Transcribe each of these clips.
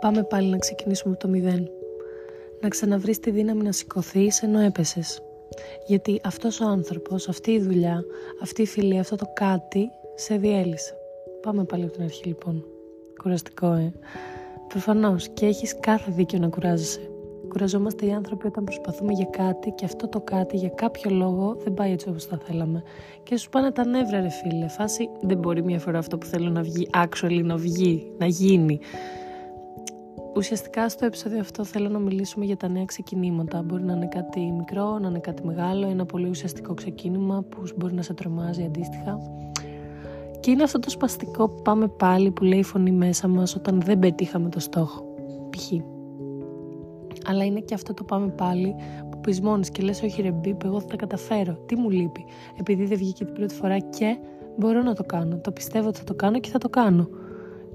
Πάμε πάλι να ξεκινήσουμε από το μηδέν. Να ξαναβρεις τη δύναμη να σηκωθείς ενώ έπεσες. Γιατί αυτός ο άνθρωπος, αυτή η δουλειά, αυτή η φιλή, αυτό το κάτι σε διέλυσε. Πάμε πάλι από την αρχή λοιπόν. Κουραστικό, ε. Προφανώς και έχεις κάθε δίκιο να κουράζεσαι. Κουραζόμαστε οι άνθρωποι όταν προσπαθούμε για κάτι και αυτό το κάτι για κάποιο λόγο δεν πάει έτσι όπως θα θέλαμε. Και σου πάνε τα νεύρα, ρε φίλε. Φάση δεν μπορεί μια φορά αυτό που θέλω να βγει, actually να βγει, να γίνει. Ουσιαστικά στο επεισόδιο αυτό θέλω να μιλήσουμε για τα νέα ξεκινήματα. Μπορεί να είναι κάτι μικρό, να είναι κάτι μεγάλο, ένα πολύ ουσιαστικό ξεκίνημα που μπορεί να σε τρομάζει αντίστοιχα. Και είναι αυτό το σπαστικό που πάμε πάλι που λέει η φωνή μέσα μας όταν δεν πετύχαμε το στόχο. Π.χ. Αλλά είναι και αυτό το πάμε πάλι που πεις μόνη και λες: Όχι, ρε μπίπ, εγώ θα τα καταφέρω. Τι μου λείπει, επειδή δεν βγήκε την πρώτη φορά και μπορώ να το κάνω. Το πιστεύω ότι θα το κάνω και θα το κάνω.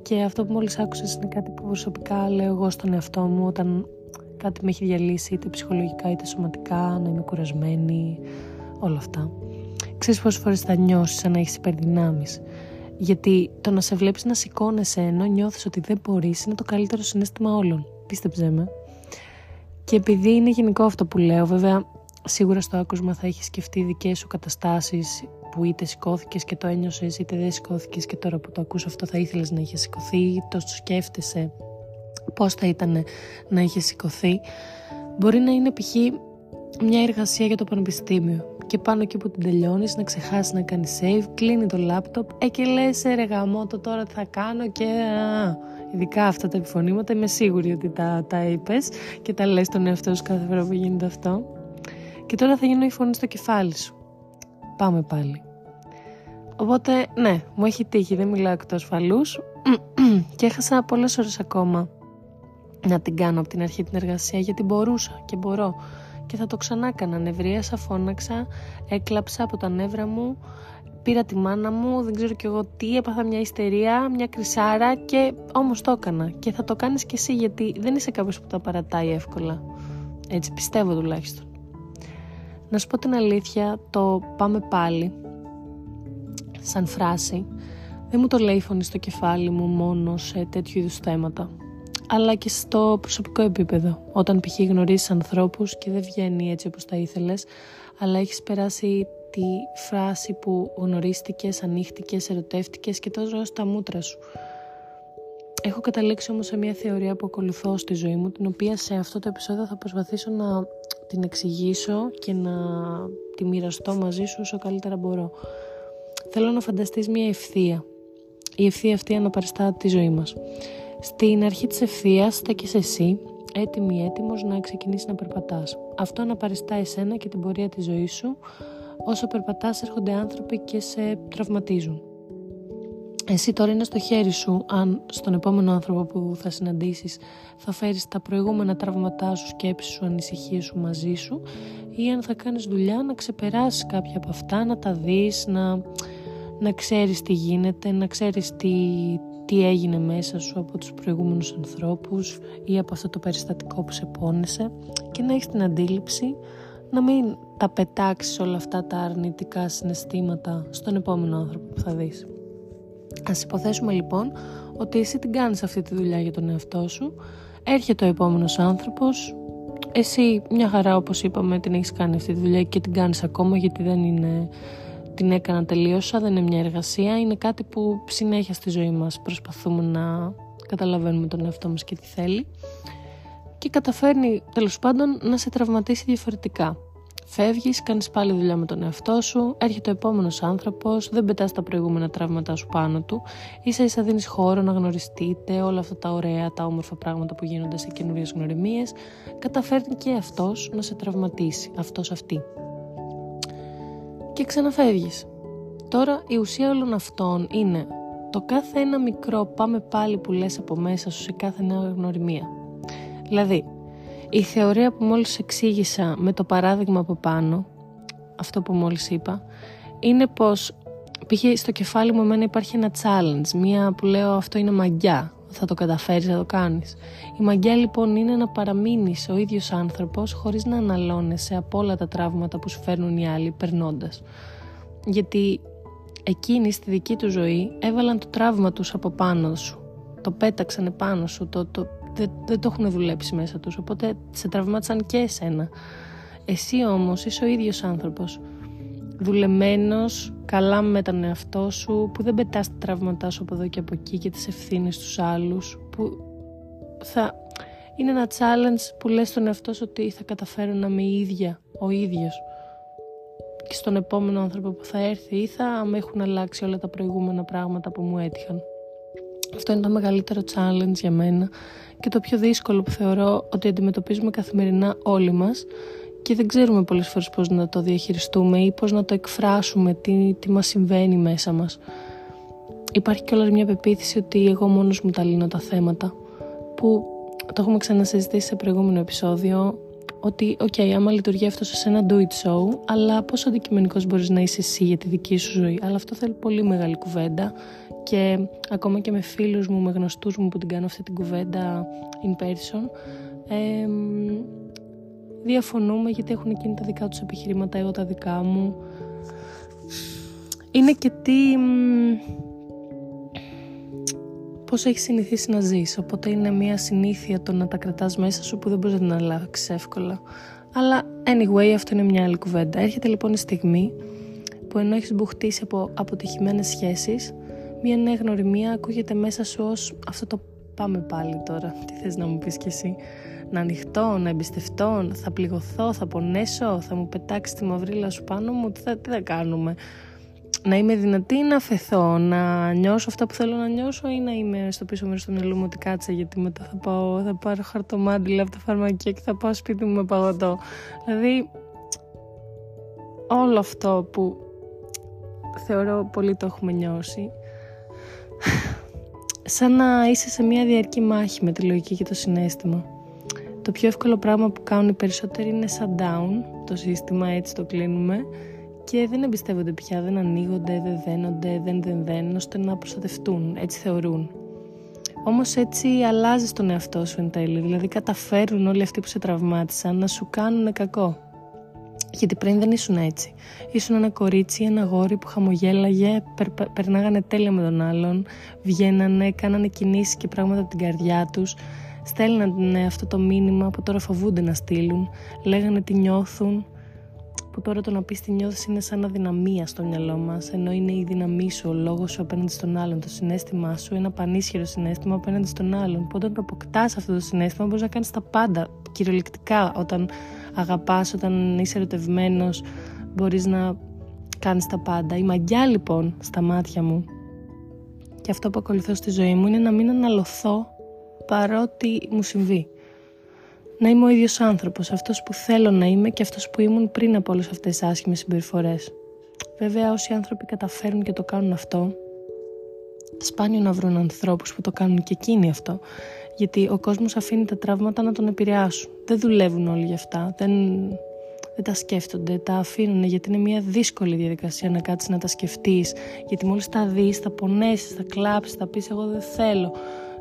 Και αυτό που μόλις άκουσες είναι κάτι που προσωπικά λέω εγώ στον εαυτό μου όταν κάτι με έχει διαλύσει είτε ψυχολογικά είτε σωματικά, να είμαι κουρασμένη, όλα αυτά. Ξέρεις πόσες φορές θα νιώσεις σαν να έχεις υπερδυνάμεις. Γιατί το να σε βλέπεις να σηκώνεσαι ενώ νιώθεις ότι δεν μπορείς είναι το καλύτερο συνέστημα όλων. Πίστεψέ με. Και επειδή είναι γενικό αυτό που λέω, βέβαια σίγουρα στο άκουσμα θα έχεις σκεφτεί δικές σου καταστάσεις που είτε σηκώθηκες και το ένιωσες, είτε δεν σηκώθηκες και τώρα που το ακούς αυτό θα ήθελες να είχες σηκωθεί, το σκέφτεσαι πώς θα ήταν να είχες σηκωθεί. Μπορεί να είναι π.χ. μια εργασία για το πανεπιστήμιο και πάνω εκεί που την τελειώνεις να ξεχάσεις να κάνεις save, κλείνει το λάπτοπ ε, και λες «Ε, ρε το τώρα τι θα κάνω και α, ειδικά αυτά τα επιφωνήματα είμαι σίγουρη ότι τα, τα είπες και τα λες τον εαυτό σου κάθε φορά που γίνεται αυτό και τώρα θα γίνω η φωνή στο κεφάλι σου πάμε πάλι οπότε ναι μου έχει τύχει δεν μιλάω εκτός φαλούς και έχασα πολλές ώρες ακόμα να την κάνω από την αρχή την εργασία γιατί μπορούσα και μπορώ και θα το ξανά έκανα. Νευρίασα, φώναξα, έκλαψα από τα νεύρα μου, πήρα τη μάνα μου, δεν ξέρω κι εγώ τι, έπαθα μια ιστερία, μια κρυσάρα και όμως το έκανα. Και θα το κάνεις κι εσύ γιατί δεν είσαι κάποιος που τα παρατάει εύκολα. Έτσι πιστεύω τουλάχιστον. Να σου πω την αλήθεια, το πάμε πάλι, σαν φράση, δεν μου το λέει η φωνή στο κεφάλι μου μόνο σε τέτοιου είδους θέματα αλλά και στο προσωπικό επίπεδο. Όταν π.χ. γνωρίζεις ανθρώπους και δεν βγαίνει έτσι όπως τα ήθελες, αλλά έχεις περάσει τη φράση που γνωρίστηκες, ανοίχτηκες, ερωτεύτηκες και τόσο στα μούτρα σου. Έχω καταλήξει όμως σε μια θεωρία που ακολουθώ στη ζωή μου, την οποία σε αυτό το επεισόδιο θα προσπαθήσω να την εξηγήσω και να τη μοιραστώ μαζί σου όσο καλύτερα μπορώ. Θέλω να φανταστείς μια ευθεία. Η ευθεία αυτή αναπαριστά τη ζωή μας. Στην αρχή της ευθείας στέκεις εσύ, έτοιμη έτοιμος να ξεκινήσεις να περπατάς. Αυτό αναπαριστά εσένα και την πορεία της ζωής σου. Όσο περπατάς έρχονται άνθρωποι και σε τραυματίζουν. Εσύ τώρα είναι στο χέρι σου αν στον επόμενο άνθρωπο που θα συναντήσεις θα φέρεις τα προηγούμενα τραύματά σου, σκέψεις σου, ανησυχίες σου μαζί σου ή αν θα κάνεις δουλειά να ξεπεράσεις κάποια από αυτά, να τα δεις, να, να ξέρεις τι γίνεται, να ξέρεις τι, τι έγινε μέσα σου από τους προηγούμενους ανθρώπους ή από αυτό το περιστατικό που σε πόνεσε και να έχεις την αντίληψη να μην τα πετάξεις όλα αυτά τα αρνητικά συναισθήματα στον επόμενο άνθρωπο που θα δεις. Ας υποθέσουμε λοιπόν ότι εσύ την κάνεις αυτή τη δουλειά για τον εαυτό σου, έρχεται ο επόμενος άνθρωπος, εσύ μια χαρά όπως είπαμε την έχεις κάνει αυτή τη δουλειά και την κάνεις ακόμα γιατί δεν είναι την έκανα τελείωσα, δεν είναι μια εργασία, είναι κάτι που συνέχεια στη ζωή μας προσπαθούμε να καταλαβαίνουμε τον εαυτό μας και τι θέλει. Και καταφέρνει τέλος πάντων να σε τραυματίσει διαφορετικά. Φεύγεις, κάνεις πάλι δουλειά με τον εαυτό σου, έρχεται ο επόμενος άνθρωπος, δεν πετάς τα προηγούμενα τραύματά σου πάνω του, ίσα ίσα δίνεις χώρο να γνωριστείτε, όλα αυτά τα ωραία, τα όμορφα πράγματα που γίνονται σε καινούριες γνωριμίες. Καταφέρνει και αυτός να σε τραυματίσει, αυτός αυτή και ξαναφεύγεις. Τώρα η ουσία όλων αυτών είναι το κάθε ένα μικρό πάμε πάλι που λες από μέσα σου σε κάθε νέα γνωριμία. Δηλαδή, η θεωρία που μόλις εξήγησα με το παράδειγμα από πάνω, αυτό που μόλις είπα, είναι πως π.χ. στο κεφάλι μου εμένα υπάρχει ένα challenge, μία που λέω αυτό είναι μαγιά, θα το καταφέρεις να το κάνεις. Η μαγιά λοιπόν είναι να παραμείνεις ο ίδιος άνθρωπος χωρίς να αναλώνεσαι από όλα τα τραύματα που σου φέρνουν οι άλλοι περνώντας. Γιατί εκείνοι στη δική του ζωή έβαλαν το τραύμα τους από πάνω σου. Το πέταξαν επάνω σου, το, το, δεν, δεν το έχουν δουλέψει μέσα τους, οπότε σε τραυμάτισαν και εσένα. Εσύ όμως είσαι ο ίδιος άνθρωπος, δουλεμένος, καλά με τον εαυτό σου, που δεν πετάς τα τραύματά σου από εδώ και από εκεί και τις ευθύνες στους άλλους, που θα... Είναι ένα challenge που λες στον εαυτό σου ότι θα καταφέρω να είμαι η ίδια, ο ίδιος και στον επόμενο άνθρωπο που θα έρθει ή θα με έχουν αλλάξει όλα τα προηγούμενα πράγματα που μου έτυχαν. Αυτό είναι το μεγαλύτερο challenge για μένα και το πιο δύσκολο που θεωρώ ότι αντιμετωπίζουμε καθημερινά όλοι μας και δεν ξέρουμε πολλές φορές πώς να το διαχειριστούμε ή πώς να το εκφράσουμε, τι, τι μας συμβαίνει μέσα μας. Υπάρχει και όλα μια πεποίθηση ότι εγώ μόνος μου τα λύνω τα θέματα που το έχουμε ξανασυζητήσει σε προηγούμενο επεισόδιο ότι, OK, okay, άμα λειτουργεί αυτό σε σένα do it so, αλλά πόσο αντικειμενικός μπορείς να είσαι εσύ για τη δική σου ζωή. Αλλά αυτό θέλει πολύ μεγάλη κουβέντα και ακόμα και με φίλους μου, με γνωστούς μου που την κάνω αυτή την κουβέντα in person, ε, διαφωνούμε γιατί έχουν εκείνη τα δικά τους επιχειρήματα, εγώ τα δικά μου. Είναι και τι πώς έχεις συνηθίσει να ζεις. Οπότε είναι μια συνήθεια το να τα κρατάς μέσα σου που δεν μπορείς να αλλάξεις εύκολα. Αλλά anyway αυτό είναι μια άλλη κουβέντα. Έρχεται λοιπόν η στιγμή που ενώ έχεις μπουχτίσει από αποτυχημένες σχέσεις μια νέα γνωριμία ακούγεται μέσα σου ως αυτό το πάμε πάλι τώρα. Τι θες να μου πεις κι εσύ; Να ανοιχτώ, να εμπιστευτώ, θα πληγωθώ, θα πονέσω, θα μου πετάξεις τη μαυρίλα σου πάνω μου, τι θα, τι θα κάνουμε; Να είμαι δυνατή ή να αφαιθώ, να νιώσω αυτά που θέλω να νιώσω ή να είμαι στο πίσω μέρος του μυαλού μου ότι κάτσε γιατί μετά θα πάω, θα πάρω χαρτομάντιλα από τα φαρμακεία και θα πάω σπίτι μου με παγωτό. Δηλαδή όλο αυτό που θεωρώ πολύ το έχουμε νιώσει σαν να είσαι σε μια διαρκή μάχη με τη λογική και το συνέστημα. Το πιο εύκολο πράγμα που κάνουν οι περισσότεροι είναι down το σύστημα έτσι το κλείνουμε και δεν εμπιστεύονται πια, δεν ανοίγονται, δεν δένονται, δεν δεν δένουν ώστε να προστατευτούν, έτσι θεωρούν. Όμως έτσι αλλάζεις τον εαυτό σου εν τέλει, δηλαδή καταφέρουν όλοι αυτοί που σε τραυμάτισαν να σου κάνουν κακό. Γιατί πριν δεν ήσουν έτσι. Ήσουν ένα κορίτσι, ένα γόρι που χαμογέλαγε, περ, περνάγανε τέλεια με τον άλλον, βγαίνανε, κάνανε κινήσεις και πράγματα από την καρδιά τους, στέλνανε αυτό το μήνυμα που τώρα φοβούνται να στείλουν, λέγανε τι νιώθουν, που τώρα το να πεις τη νιώθεις είναι σαν αδυναμία στο μυαλό μας, ενώ είναι η δύναμή σου, ο λόγος σου απέναντι στον άλλον. Το συνέστημά σου είναι ένα πανίσχυρο συνέστημα απέναντι στον άλλον. Που όταν το αποκτά αυτό το συνέστημα, μπορείς να κάνεις τα πάντα. Κυριολεκτικά, όταν αγαπάς, όταν είσαι ερωτευμένος, μπορείς να κάνεις τα πάντα. Η μαγιά λοιπόν στα μάτια μου και αυτό που ακολουθώ στη ζωή μου είναι να μην αναλωθώ παρότι μου συμβεί να είμαι ο ίδιος άνθρωπος, αυτός που θέλω να είμαι και αυτός που ήμουν πριν από όλες αυτές τις άσχημες συμπεριφορές. Βέβαια όσοι άνθρωποι καταφέρουν και το κάνουν αυτό, σπάνιο να βρουν ανθρώπους που το κάνουν και εκείνοι αυτό, γιατί ο κόσμος αφήνει τα τραύματα να τον επηρεάσουν. Δεν δουλεύουν όλοι γι' αυτά, δεν, δεν τα σκέφτονται, τα αφήνουν γιατί είναι μια δύσκολη διαδικασία να κάτσεις να τα σκεφτείς, γιατί μόλις τα δεις θα πονέσεις, θα κλάψεις, θα πεις εγώ δεν θέλω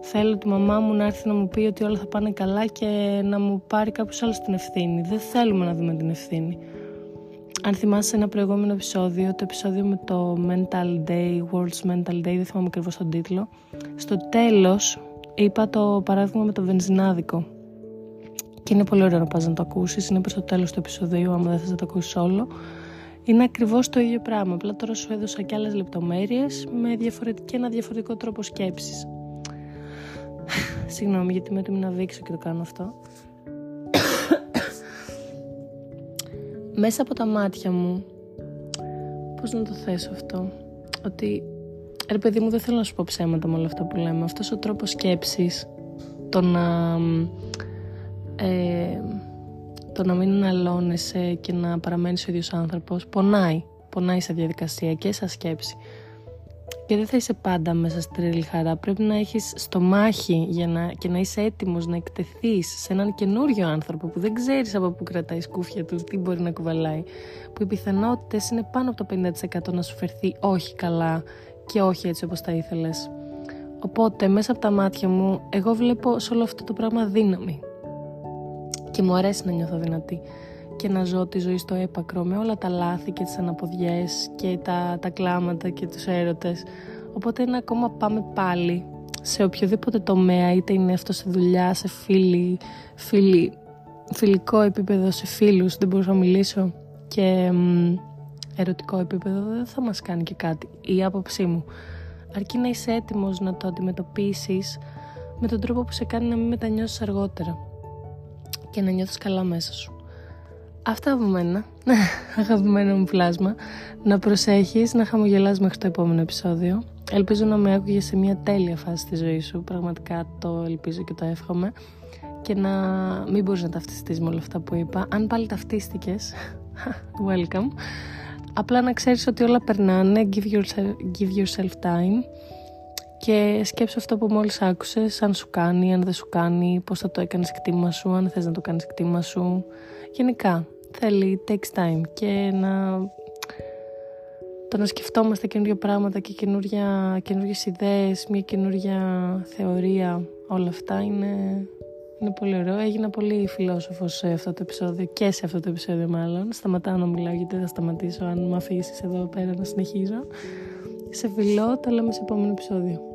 Θέλω τη μαμά μου να έρθει να μου πει ότι όλα θα πάνε καλά και να μου πάρει κάποιος άλλος την ευθύνη. Δεν θέλουμε να δούμε την ευθύνη. Αν θυμάσαι ένα προηγούμενο επεισόδιο, το επεισόδιο με το Mental Day, World's Mental Day, δεν θυμάμαι ακριβώς τον τίτλο, στο τέλος είπα το παράδειγμα με το βενζινάδικο. Και είναι πολύ ωραίο να πας να το ακούσεις. Είναι προς το τέλος του επεισοδίου, άμα δεν θες να το ακούσεις όλο. Είναι ακριβώς το ίδιο πράγμα. Απλά τώρα σου έδωσα και άλλες λεπτομέρειες με διαφορετική, ένα διαφορετικό τρόπο σκέψης. Συγγνώμη γιατί με έτοιμη να δείξω και το κάνω αυτό. Μέσα από τα μάτια μου, πώς να το θέσω αυτό, ότι ρε παιδί μου δεν θέλω να σου πω ψέματα με όλα αυτά που λέμε. Αυτός ο τρόπος σκέψης, το να, ε, το να μην αναλώνεσαι και να παραμένεις ο ίδιος άνθρωπος, πονάει. Πονάει σε διαδικασία και σε σκέψη και δεν θα είσαι πάντα μέσα στη τρελή χαρά. Πρέπει να έχεις στομάχι για να, και να είσαι έτοιμος να εκτεθείς σε έναν καινούριο άνθρωπο που δεν ξέρεις από πού κρατάει η σκούφια του, τι μπορεί να κουβαλάει. Που οι πιθανότητες είναι πάνω από το 50% να σου φερθεί όχι καλά και όχι έτσι όπως τα ήθελες. Οπότε μέσα από τα μάτια μου εγώ βλέπω σε όλο αυτό το πράγμα δύναμη. Και μου αρέσει να νιώθω δυνατή και να ζω τη ζωή στο έπακρο με όλα τα λάθη και τις αναποδιές και τα, τα κλάματα και τους έρωτες. Οπότε είναι ακόμα πάμε πάλι σε οποιοδήποτε τομέα, είτε είναι αυτό σε δουλειά, σε φίλοι, φίλοι φιλικό επίπεδο, σε φίλους, δεν μπορούσα να μιλήσω και ερωτικό επίπεδο δεν θα μας κάνει και κάτι. Η άποψή μου. Αρκεί να είσαι έτοιμος να το αντιμετωπίσεις με τον τρόπο που σε κάνει να μην μετανιώσεις αργότερα και να νιώθεις καλά μέσα σου. Αυτά από μένα, αγαπημένο μου πλάσμα. Να προσέχεις, να χαμογελάς μέχρι το επόμενο επεισόδιο. Ελπίζω να με άκουγες σε μια τέλεια φάση στη ζωής σου. Πραγματικά το ελπίζω και το εύχομαι. Και να μην μπορείς να ταυτιστείς με όλα αυτά που είπα. Αν πάλι ταυτίστηκες, welcome. Απλά να ξέρεις ότι όλα περνάνε, give yourself, give yourself time και σκέψου αυτό που μόλις άκουσες, αν σου κάνει, αν δεν σου κάνει, πώς θα το έκανες κτήμα σου, αν θες να το κάνεις κτήμα σου. Γενικά, θέλει takes time και να το να σκεφτόμαστε καινούργια πράγματα και καινούργια, καινούργιες ιδέες, μια καινούργια θεωρία, όλα αυτά είναι, είναι πολύ ωραίο. Έγινα πολύ φιλόσοφος σε αυτό το επεισόδιο και σε αυτό το επεισόδιο μάλλον. Σταματάω να μιλάω γιατί δεν θα σταματήσω αν με αφήσεις εδώ πέρα να συνεχίζω. Σε φιλό, τα λέμε σε επόμενο επεισόδιο.